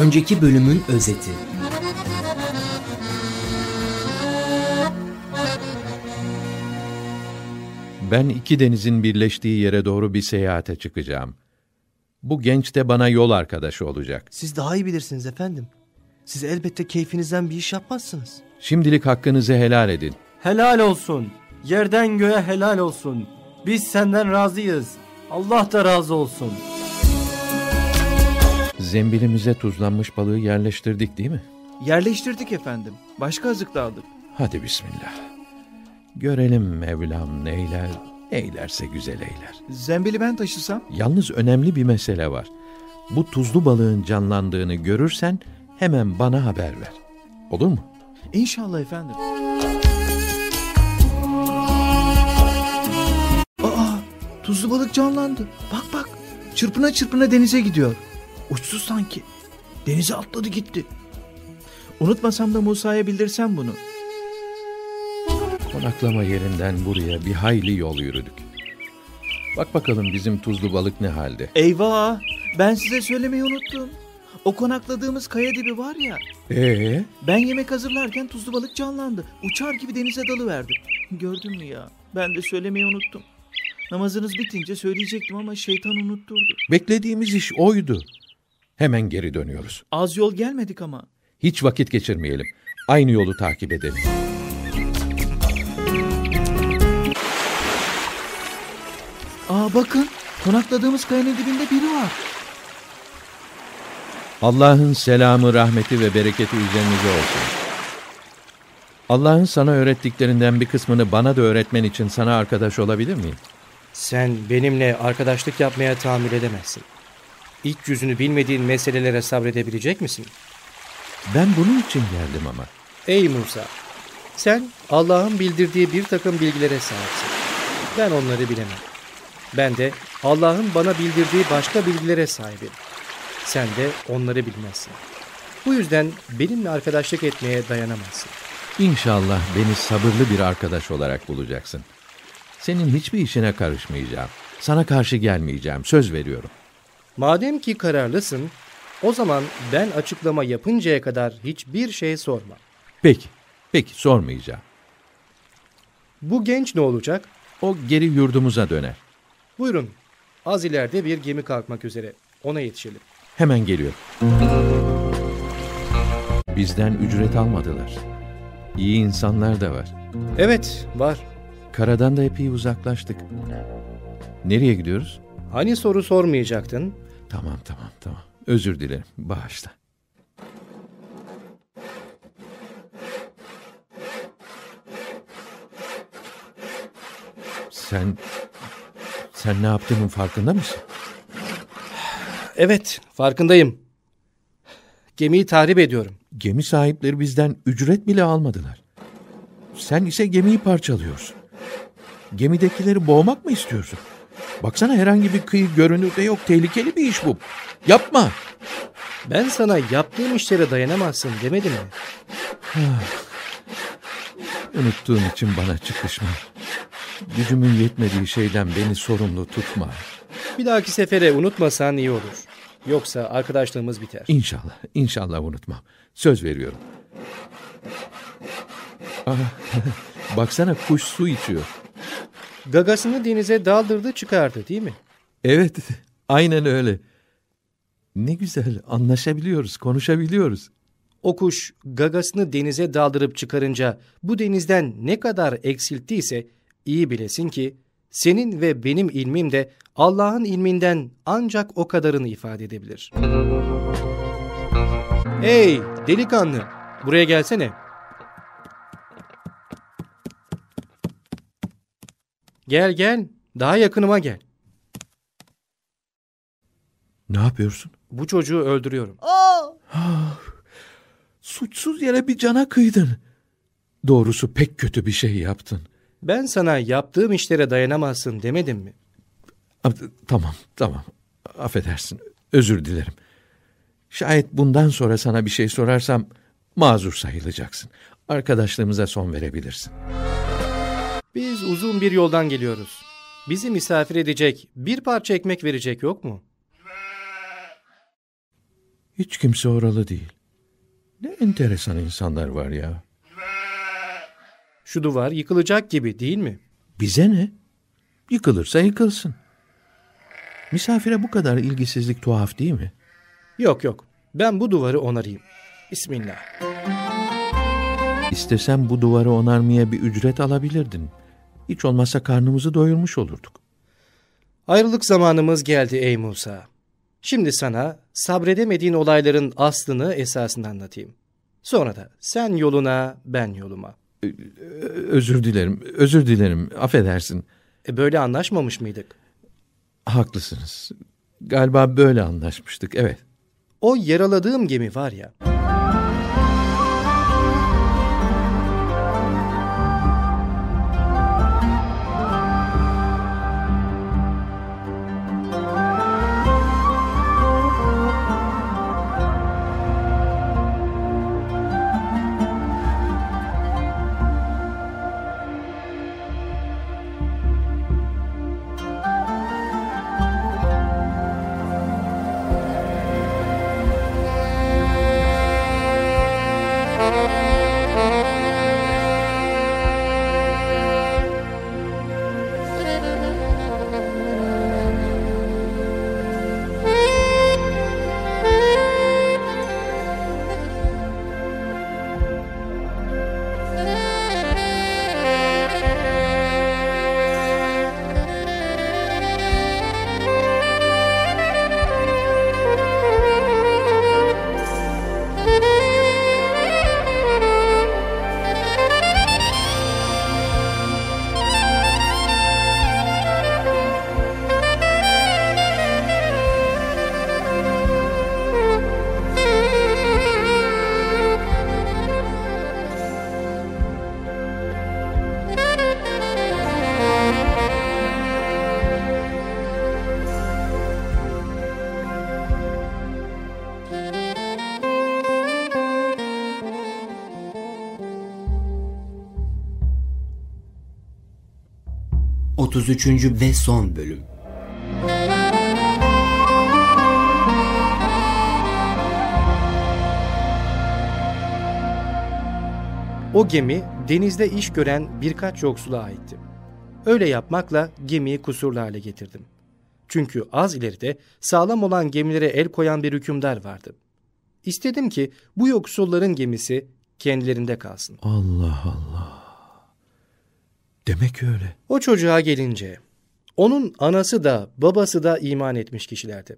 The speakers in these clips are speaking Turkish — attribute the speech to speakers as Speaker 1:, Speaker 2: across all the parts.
Speaker 1: Önceki bölümün özeti.
Speaker 2: Ben iki denizin birleştiği yere doğru bir seyahate çıkacağım. Bu genç de bana yol arkadaşı olacak.
Speaker 3: Siz daha iyi bilirsiniz efendim. Siz elbette keyfinizden bir iş yapmazsınız.
Speaker 2: Şimdilik hakkınızı helal edin.
Speaker 4: Helal olsun. Yerden göğe helal olsun. Biz senden razıyız. Allah da razı olsun.
Speaker 2: Zembilimize tuzlanmış balığı yerleştirdik değil mi?
Speaker 5: Yerleştirdik efendim. Başka azık da aldık.
Speaker 2: Hadi bismillah. Görelim Mevlam neyler, eylerse güzel eyler.
Speaker 5: Zembili ben taşısam?
Speaker 2: Yalnız önemli bir mesele var. Bu tuzlu balığın canlandığını görürsen hemen bana haber ver. Olur mu?
Speaker 5: İnşallah efendim. Aa, tuzlu balık canlandı. Bak bak, çırpına çırpına denize gidiyor. Uçsuz sanki. Denize atladı gitti. Unutmasam da Musa'ya bildirsem bunu.
Speaker 2: Konaklama yerinden buraya bir hayli yol yürüdük. Bak bakalım bizim tuzlu balık ne halde.
Speaker 5: Eyvah, ben size söylemeyi unuttum. O konakladığımız kaya dibi var ya.
Speaker 2: Ee,
Speaker 5: Ben yemek hazırlarken tuzlu balık canlandı. Uçar gibi denize dalıverdi. Gördün mü ya? Ben de söylemeyi unuttum. Namazınız bitince söyleyecektim ama şeytan unutturdu.
Speaker 2: beklediğimiz iş oydu. Hemen geri dönüyoruz.
Speaker 5: Az yol gelmedik ama.
Speaker 2: Hiç vakit geçirmeyelim. Aynı yolu takip edelim.
Speaker 5: Aa bakın, konakladığımız kayanın dibinde biri var.
Speaker 2: Allah'ın selamı, rahmeti ve bereketi üzerinize olsun. Allah'ın sana öğrettiklerinden bir kısmını bana da öğretmen için sana arkadaş olabilir miyim?
Speaker 6: Sen benimle arkadaşlık yapmaya tahammül edemezsin. İlk yüzünü bilmediğin meselelere sabredebilecek misin?
Speaker 2: Ben bunun için geldim ama.
Speaker 6: Ey Musa! Sen Allah'ın bildirdiği bir takım bilgilere sahipsin. Ben onları bilemem. Ben de Allah'ın bana bildirdiği başka bilgilere sahibim. Sen de onları bilmezsin. Bu yüzden benimle arkadaşlık etmeye dayanamazsın.
Speaker 2: İnşallah beni sabırlı bir arkadaş olarak bulacaksın. Senin hiçbir işine karışmayacağım. Sana karşı gelmeyeceğim. Söz veriyorum.
Speaker 6: Madem ki kararlısın, o zaman ben açıklama yapıncaya kadar hiçbir şey sorma.
Speaker 2: Peki. Peki sormayacağım.
Speaker 6: Bu genç ne olacak?
Speaker 2: O geri yurdumuza döner.
Speaker 6: Buyurun. Az ileride bir gemi kalkmak üzere. Ona yetişelim.
Speaker 2: Hemen geliyor. Bizden ücret almadılar. İyi insanlar da var.
Speaker 6: Evet, var.
Speaker 2: Karadan da epey uzaklaştık. Nereye gidiyoruz?
Speaker 6: Hani soru sormayacaktın?
Speaker 2: Tamam tamam tamam. Özür dilerim. Bağışla. Sen sen ne yaptığının farkında mısın?
Speaker 6: Evet, farkındayım. Gemiyi tahrip ediyorum.
Speaker 2: Gemi sahipleri bizden ücret bile almadılar. Sen ise gemiyi parçalıyorsun. Gemidekileri boğmak mı istiyorsun? Baksana herhangi bir kıyı görünürde yok. Tehlikeli bir iş bu. Yapma.
Speaker 6: Ben sana yaptığım işlere dayanamazsın demedim mi?
Speaker 2: Unuttuğum için bana çıkışma. Gücümün yetmediği şeyden beni sorumlu tutma.
Speaker 6: Bir dahaki sefere unutmasan iyi olur. Yoksa arkadaşlığımız biter.
Speaker 2: İnşallah, inşallah unutmam. Söz veriyorum. Ah, baksana kuş su içiyor.
Speaker 6: Gagasını denize daldırdı çıkardı değil mi?
Speaker 2: Evet, aynen öyle. Ne güzel anlaşabiliyoruz, konuşabiliyoruz.
Speaker 6: O kuş gagasını denize daldırıp çıkarınca bu denizden ne kadar eksilttiyse iyi bilesin ki senin ve benim ilmim de Allah'ın ilminden ancak o kadarını ifade edebilir. Hey delikanlı buraya gelsene. Gel gel daha yakınıma gel.
Speaker 2: Ne yapıyorsun?
Speaker 6: Bu çocuğu öldürüyorum.
Speaker 2: Suçsuz yere bir cana kıydın. Doğrusu pek kötü bir şey yaptın.
Speaker 6: Ben sana yaptığım işlere dayanamazsın demedim mi?
Speaker 2: Tamam, tamam. Affedersin. Özür dilerim. Şayet bundan sonra sana bir şey sorarsam mazur sayılacaksın. Arkadaşlığımıza son verebilirsin.
Speaker 6: Biz uzun bir yoldan geliyoruz. Bizi misafir edecek, bir parça ekmek verecek yok mu?
Speaker 2: Hiç kimse oralı değil. Ne enteresan insanlar var ya.
Speaker 6: Şu duvar yıkılacak gibi değil mi?
Speaker 2: Bize ne? Yıkılırsa yıkılsın. Misafire bu kadar ilgisizlik tuhaf değil mi?
Speaker 6: Yok yok. Ben bu duvarı onarayım. Bismillah.
Speaker 2: İstesem bu duvarı onarmaya bir ücret alabilirdin. Hiç olmazsa karnımızı doyurmuş olurduk.
Speaker 6: Ayrılık zamanımız geldi ey Musa. Şimdi sana sabredemediğin olayların aslını esasını anlatayım. Sonra da sen yoluna ben yoluma.
Speaker 2: Özür dilerim, özür dilerim. Affedersin.
Speaker 6: E böyle anlaşmamış mıydık?
Speaker 2: Haklısınız. Galiba böyle anlaşmıştık, evet.
Speaker 6: O yaraladığım gemi var ya.
Speaker 1: Otuz üçüncü ve son bölüm.
Speaker 6: O gemi denizde iş gören birkaç yoksula aitti. Öyle yapmakla gemiyi kusurlu hale getirdim. Çünkü az ileride sağlam olan gemilere el koyan bir hükümdar vardı. İstedim ki bu yoksulların gemisi kendilerinde kalsın.
Speaker 2: Allah Allah. Demek öyle.
Speaker 6: O çocuğa gelince, onun anası da babası da iman etmiş kişilerdi.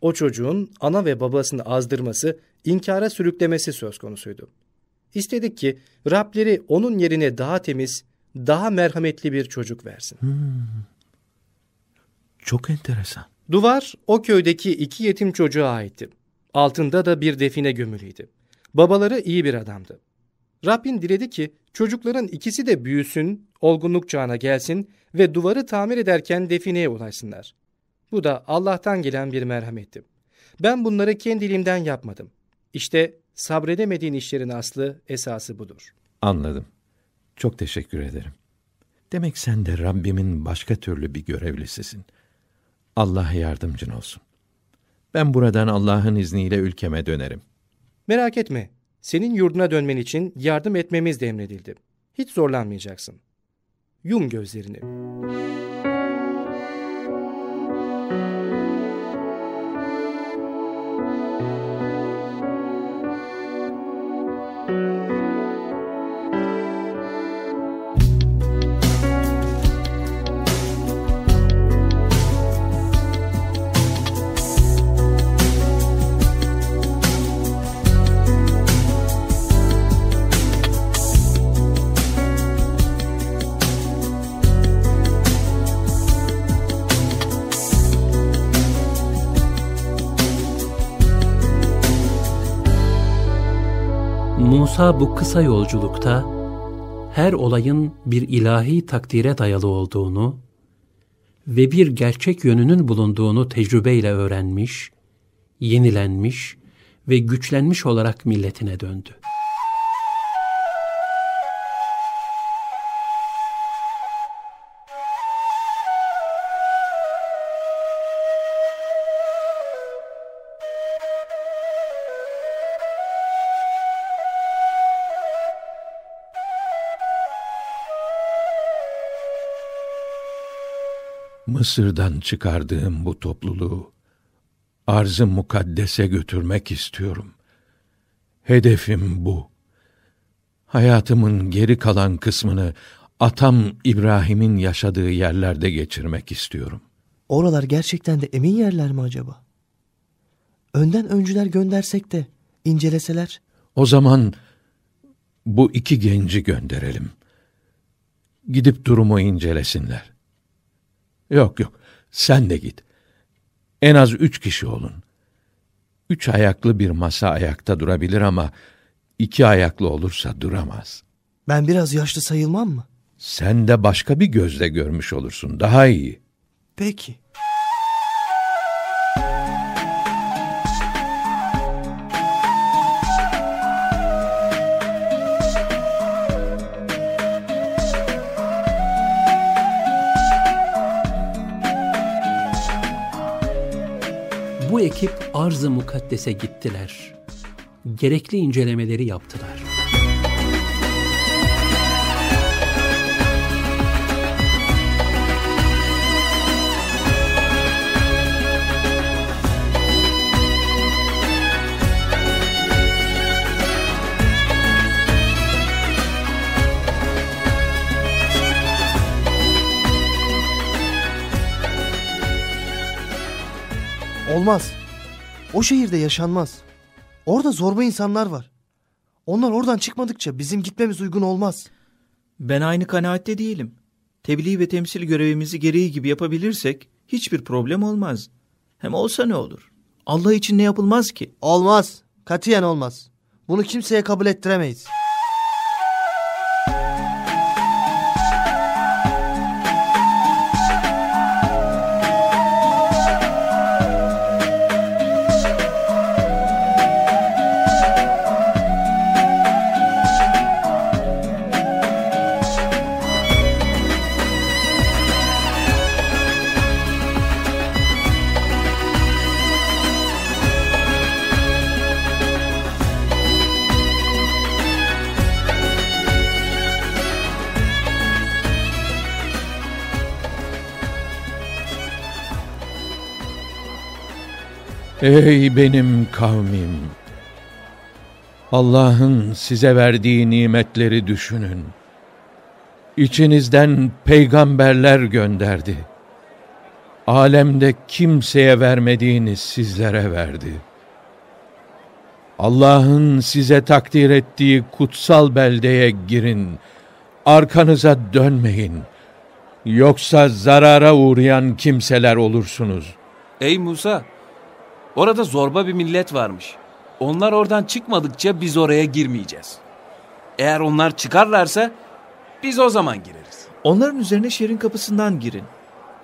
Speaker 6: O çocuğun ana ve babasını azdırması, inkara sürüklemesi söz konusuydu. İstedik ki Rableri onun yerine daha temiz, daha merhametli bir çocuk versin.
Speaker 2: Çok enteresan.
Speaker 6: Duvar o köydeki iki yetim çocuğa aitti. Altında da bir define gömülüydü. Babaları iyi bir adamdı. Rabbin diledi ki çocukların ikisi de büyüsün, olgunluk çağına gelsin ve duvarı tamir ederken defineye ulaşsınlar. Bu da Allah'tan gelen bir merhametti. Ben bunları kendiliğimden yapmadım. İşte sabredemediğin işlerin aslı, esası budur.
Speaker 2: Anladım. Çok teşekkür ederim. Demek sen de Rabbimin başka türlü bir görevlisisin. Allah yardımcın olsun. Ben buradan Allah'ın izniyle ülkeme dönerim.
Speaker 6: Merak etme, senin yurduna dönmen için yardım etmemiz de emredildi. Hiç zorlanmayacaksın. Yum gözlerini.
Speaker 7: Musa bu kısa yolculukta her olayın bir ilahi takdire dayalı olduğunu ve bir gerçek yönünün bulunduğunu tecrübeyle öğrenmiş, yenilenmiş ve güçlenmiş olarak milletine döndü.
Speaker 2: Mısır'dan çıkardığım bu topluluğu arz-ı mukaddese götürmek istiyorum. Hedefim bu. Hayatımın geri kalan kısmını atam İbrahim'in yaşadığı yerlerde geçirmek istiyorum.
Speaker 3: Oralar gerçekten de emin yerler mi acaba? Önden öncüler göndersek de inceleseler.
Speaker 2: O zaman bu iki genci gönderelim. Gidip durumu incelesinler. Yok yok, sen de git. En az üç kişi olun. Üç ayaklı bir masa ayakta durabilir ama iki ayaklı olursa duramaz.
Speaker 3: Ben biraz yaşlı sayılmam mı?
Speaker 2: Sen de başka bir gözle görmüş olursun, daha iyi.
Speaker 3: Peki.
Speaker 7: Ekip arz-ı mukaddese gittiler. Gerekli incelemeleri yaptılar.
Speaker 3: Olmaz. O şehirde yaşanmaz. Orada zorba insanlar var. Onlar oradan çıkmadıkça bizim gitmemiz uygun olmaz.
Speaker 5: Ben aynı kanaatte değilim. Tebliğ ve temsil görevimizi gereği gibi yapabilirsek hiçbir problem olmaz. Hem olsa ne olur? Allah için ne yapılmaz ki?
Speaker 3: Olmaz. Katiyen olmaz. Bunu kimseye kabul ettiremeyiz.
Speaker 2: Ey benim kavmim! Allah'ın size verdiği nimetleri düşünün. İçinizden peygamberler gönderdi. Alemde kimseye vermediğini sizlere verdi. Allah'ın size takdir ettiği kutsal beldeye girin. Arkanıza dönmeyin. Yoksa zarara uğrayan kimseler olursunuz.
Speaker 8: Ey Musa! Orada zorba bir millet varmış. Onlar oradan çıkmadıkça biz oraya girmeyeceğiz. Eğer onlar çıkarlarsa biz o zaman gireriz.
Speaker 5: Onların üzerine şehrin kapısından girin.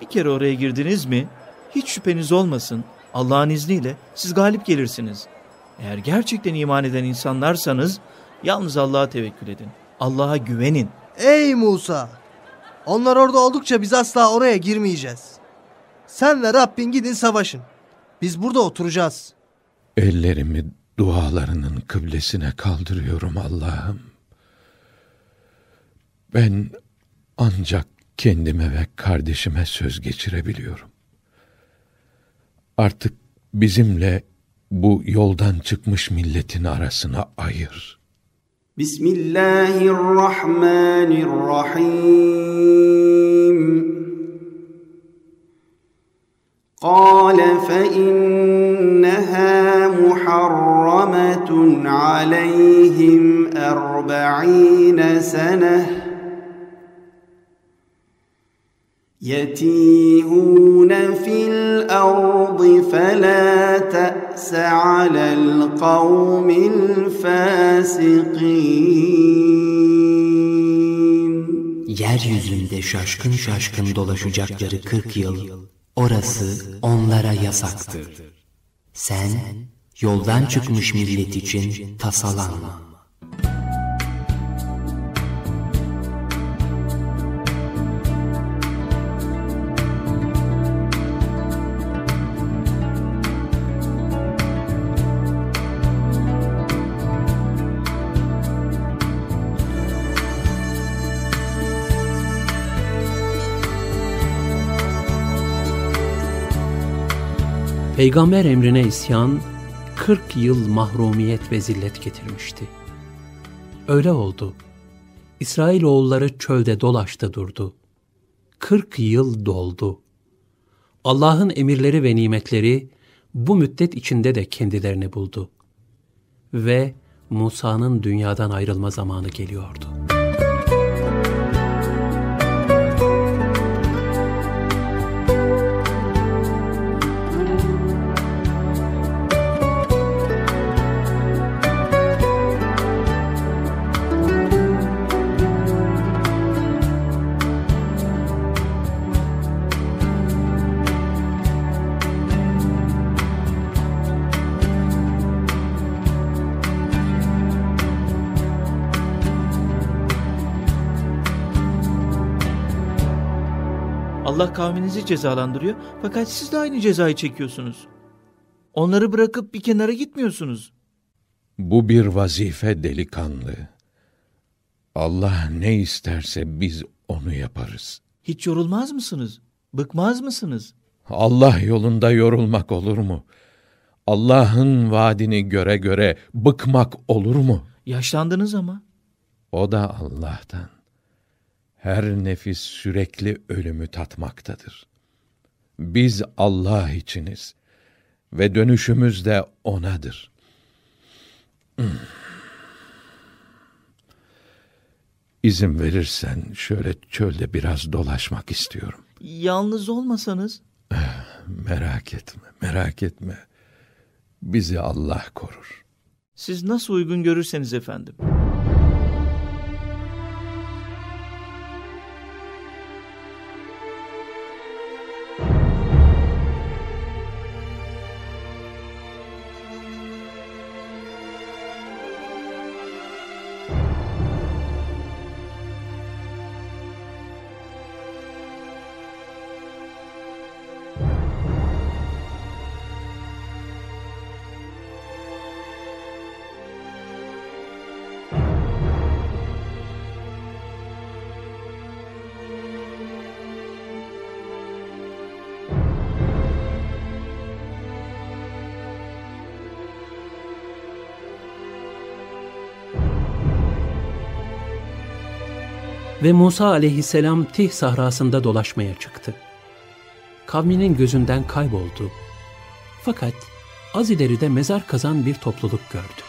Speaker 5: Bir kere oraya girdiniz mi hiç şüpheniz olmasın Allah'ın izniyle siz galip gelirsiniz. Eğer gerçekten iman eden insanlarsanız yalnız Allah'a tevekkül edin. Allah'a güvenin.
Speaker 3: Ey Musa! Onlar orada oldukça biz asla oraya girmeyeceğiz. Sen ve Rabbin gidin savaşın. Biz burada oturacağız.
Speaker 2: Ellerimi dualarının kıblesine kaldırıyorum Allah'ım. Ben ancak kendime ve kardeşime söz geçirebiliyorum. Artık bizimle bu yoldan çıkmış milletin arasına ayır.
Speaker 9: Bismillahirrahmanirrahim. قال فإنها محرمة عليهم أربعين سنة يتيهون في الأرض فلا تأس على القوم الفاسقين.
Speaker 1: Yeryüzünde şaşkın şaşkın dolaşacakları 40 yıl orası onlara yasaktı. Sen yoldan çıkmış millet için tasalanma.
Speaker 7: Peygamber emrine isyan 40 yıl mahrumiyet ve zillet getirmişti. Öyle oldu. İsrailoğulları çölde dolaştı durdu. 40 yıl doldu. Allah'ın emirleri ve nimetleri bu müddet içinde de kendilerini buldu. Ve Musa'nın dünyadan ayrılma zamanı geliyordu.
Speaker 5: Allah kavminizi cezalandırıyor fakat siz de aynı cezayı çekiyorsunuz. Onları bırakıp bir kenara gitmiyorsunuz.
Speaker 2: Bu bir vazife delikanlı. Allah ne isterse biz onu yaparız.
Speaker 5: Hiç yorulmaz mısınız? Bıkmaz mısınız?
Speaker 2: Allah yolunda yorulmak olur mu? Allah'ın vaadini göre göre bıkmak olur mu?
Speaker 5: Yaşlandınız ama.
Speaker 2: O da Allah'tan. Her nefis sürekli ölümü tatmaktadır. Biz Allah içiniz ve dönüşümüz de O'nadır. Hmm. İzin verirsen şöyle çölde biraz dolaşmak istiyorum.
Speaker 5: Yalnız olmasanız?
Speaker 2: Merak etme, merak etme. Bizi Allah korur.
Speaker 5: Siz nasıl uygun görürseniz efendim.
Speaker 7: Ve Musa aleyhisselam Tih sahrasında dolaşmaya çıktı. Kavminin gözünden kayboldu. Fakat az ileride mezar kazan bir topluluk gördü.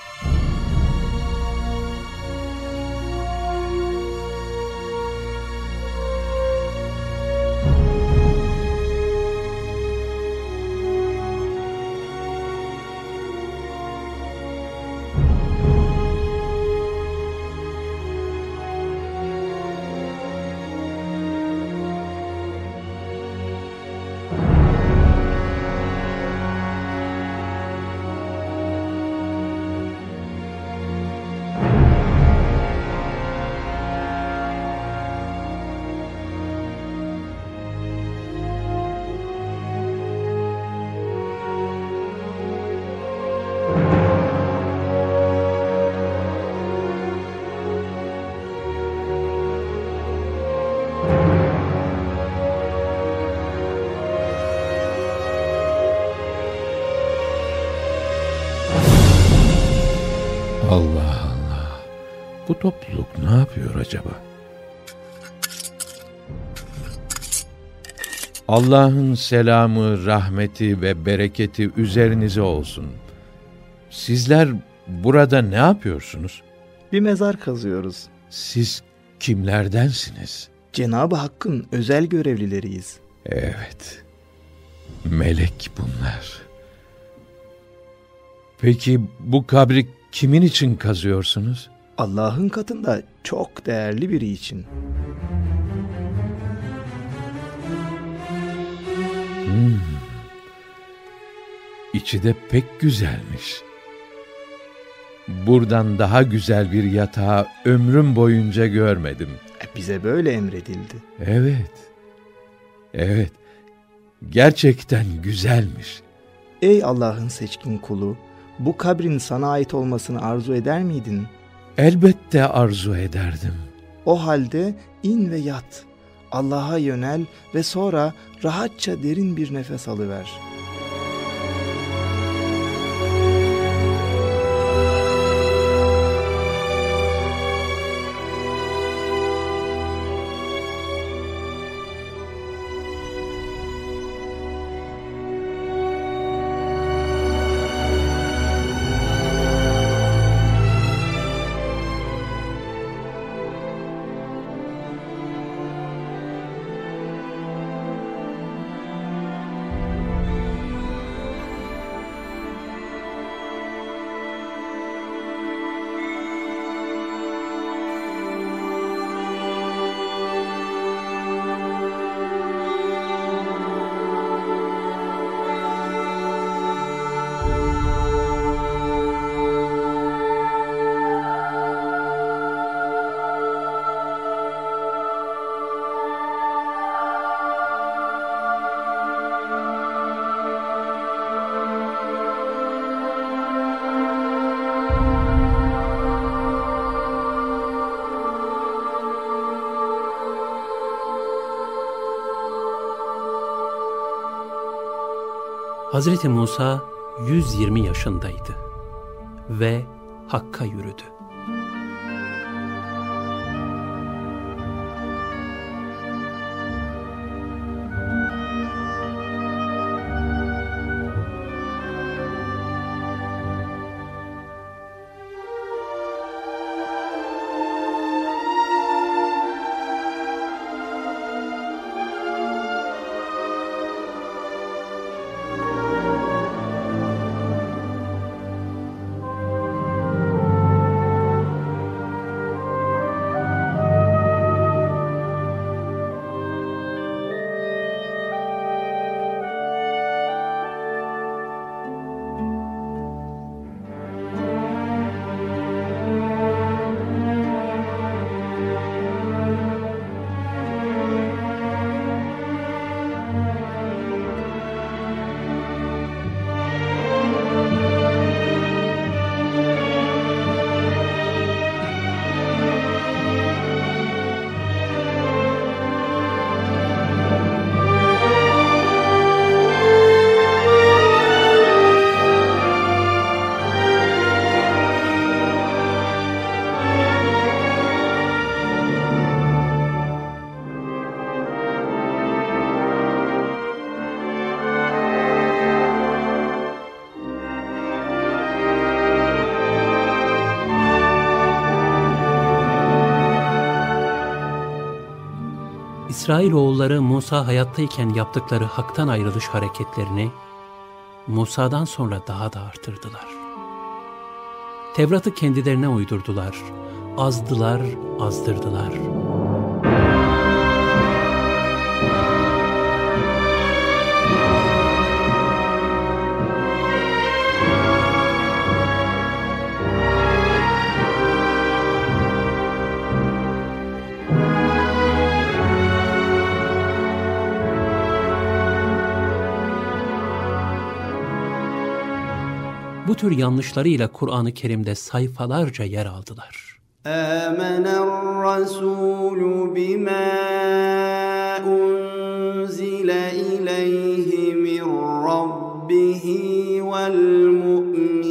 Speaker 2: Topluluk ne yapıyor acaba? Allah'ın selamı, rahmeti ve bereketi üzerinize olsun. Sizler burada ne yapıyorsunuz?
Speaker 10: Bir mezar kazıyoruz.
Speaker 2: Siz kimlerdensiniz?
Speaker 10: Cenab-ı Hakk'ın özel görevlileriyiz.
Speaker 2: Evet. Melek bunlar. Peki bu kabri kimin için kazıyorsunuz?
Speaker 10: Allah'ın katında çok değerli biri için.
Speaker 2: Hmm. İçi de pek güzelmiş. Buradan daha güzel bir yatağı ömrüm boyunca görmedim.
Speaker 10: E, bize böyle emredildi.
Speaker 2: Evet. Evet. Gerçekten güzelmiş.
Speaker 10: Ey Allah'ın seçkin kulu, bu kabrin sana ait olmasını arzu eder miydin?
Speaker 2: Elbette arzu ederdim.
Speaker 10: O halde in ve yat. Allah'a yönel ve sonra rahatça derin bir nefes alıver.''
Speaker 7: Hazreti Musa 120 yaşındaydı ve Hakk'a yürüdü. İsrailoğulları Musa hayattayken yaptıkları haktan ayrılış hareketlerini Musa'dan sonra daha da artırdılar. Tevrat'ı kendilerine uydurdular, azdılar, azdırdılar. Bu tür yanlışlarıyla Kur'an-ı Kerim'de sayfalarca yer aldılar.
Speaker 9: آمن الرسول بما أنزل إليه من ربه والمؤمنون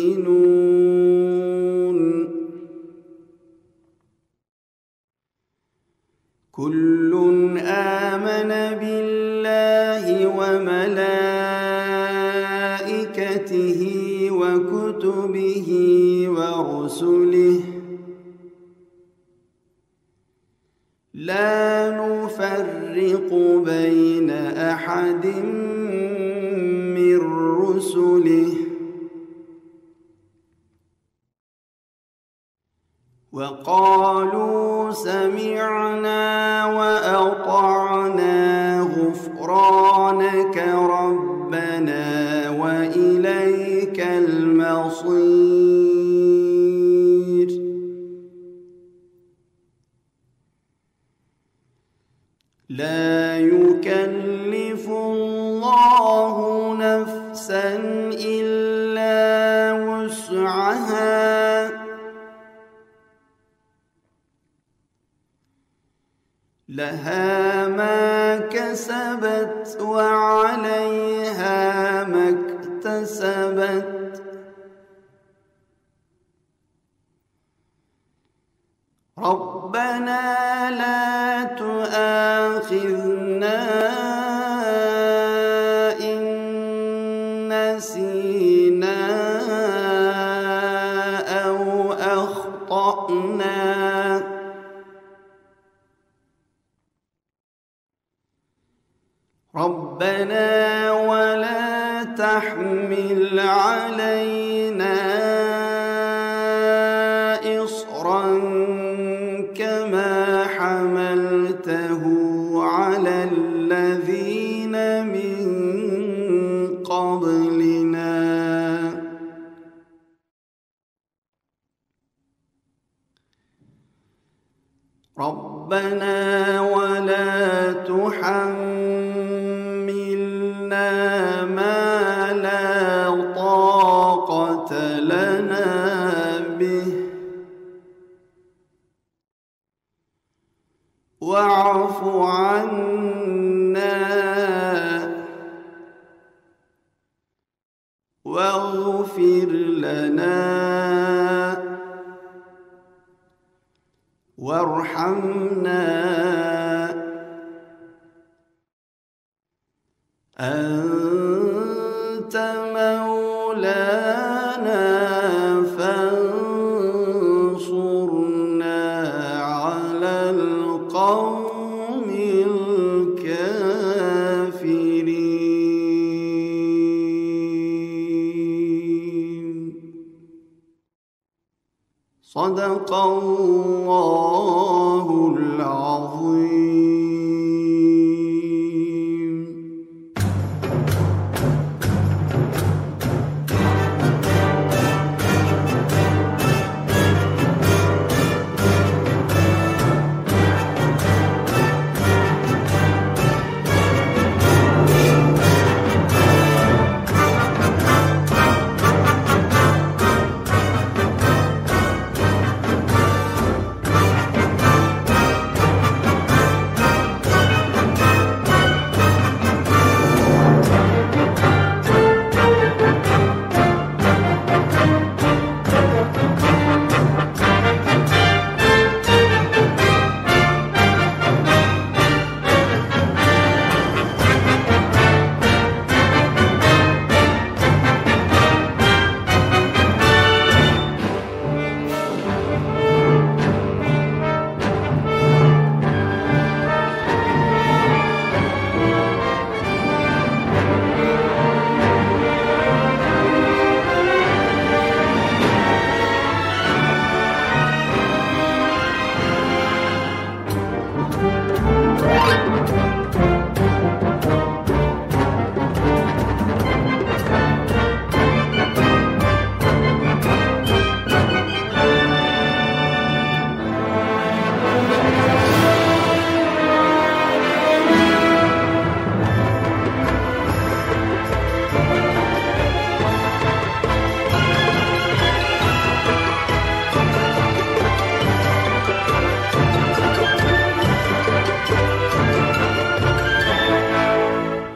Speaker 9: كل آمن بالله وملائكته ورسله. لا نفرق بين أحد من رسله. وقالوا سمعنا نفسا إلا وسعها لها ما كسبت وعليها ما اكتسبت ربنا لا ربنا ولا تحمل علينا إصرا كما حملته على الذين من قبلنا. ربنا صدق الله العظيم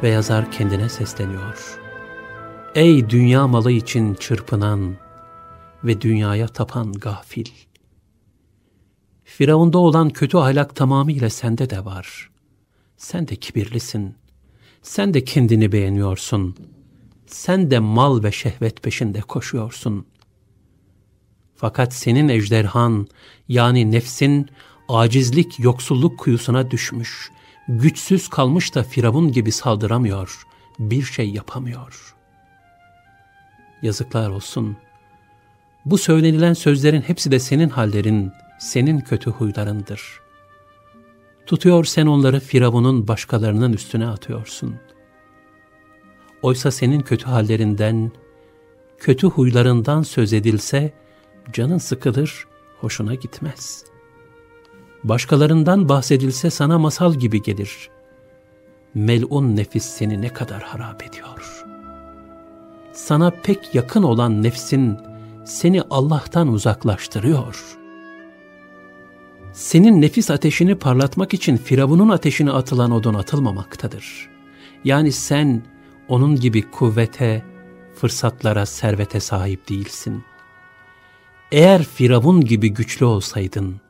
Speaker 7: ve yazar kendine sesleniyor. Ey dünya malı için çırpınan ve dünyaya tapan gafil! Firavunda olan kötü ahlak tamamıyla sende de var. Sen de kibirlisin. Sen de kendini beğeniyorsun. Sen de mal ve şehvet peşinde koşuyorsun. Fakat senin ejderhan yani nefsin acizlik yoksulluk kuyusuna düşmüş, güçsüz kalmış da Firavun gibi saldıramıyor, bir şey yapamıyor. Yazıklar olsun. Bu söylenilen sözlerin hepsi de senin hallerin, senin kötü huylarındır. Tutuyor sen onları Firavun'un başkalarının üstüne atıyorsun. Oysa senin kötü hallerinden, kötü huylarından söz edilse, canın sıkılır, hoşuna gitmez. Başkalarından bahsedilse sana masal gibi gelir. Melun nefis seni ne kadar harap ediyor. Sana pek yakın olan nefsin seni Allah'tan uzaklaştırıyor. Senin nefis ateşini parlatmak için Firavun'un ateşine atılan odun atılmamaktadır. Yani sen onun gibi kuvvete, fırsatlara, servete sahip değilsin. Eğer Firavun gibi güçlü olsaydın,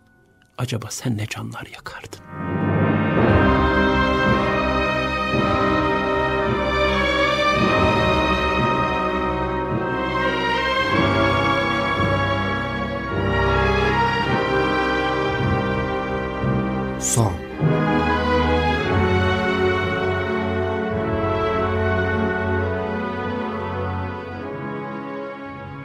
Speaker 7: acaba sen ne canlar yakardın? Son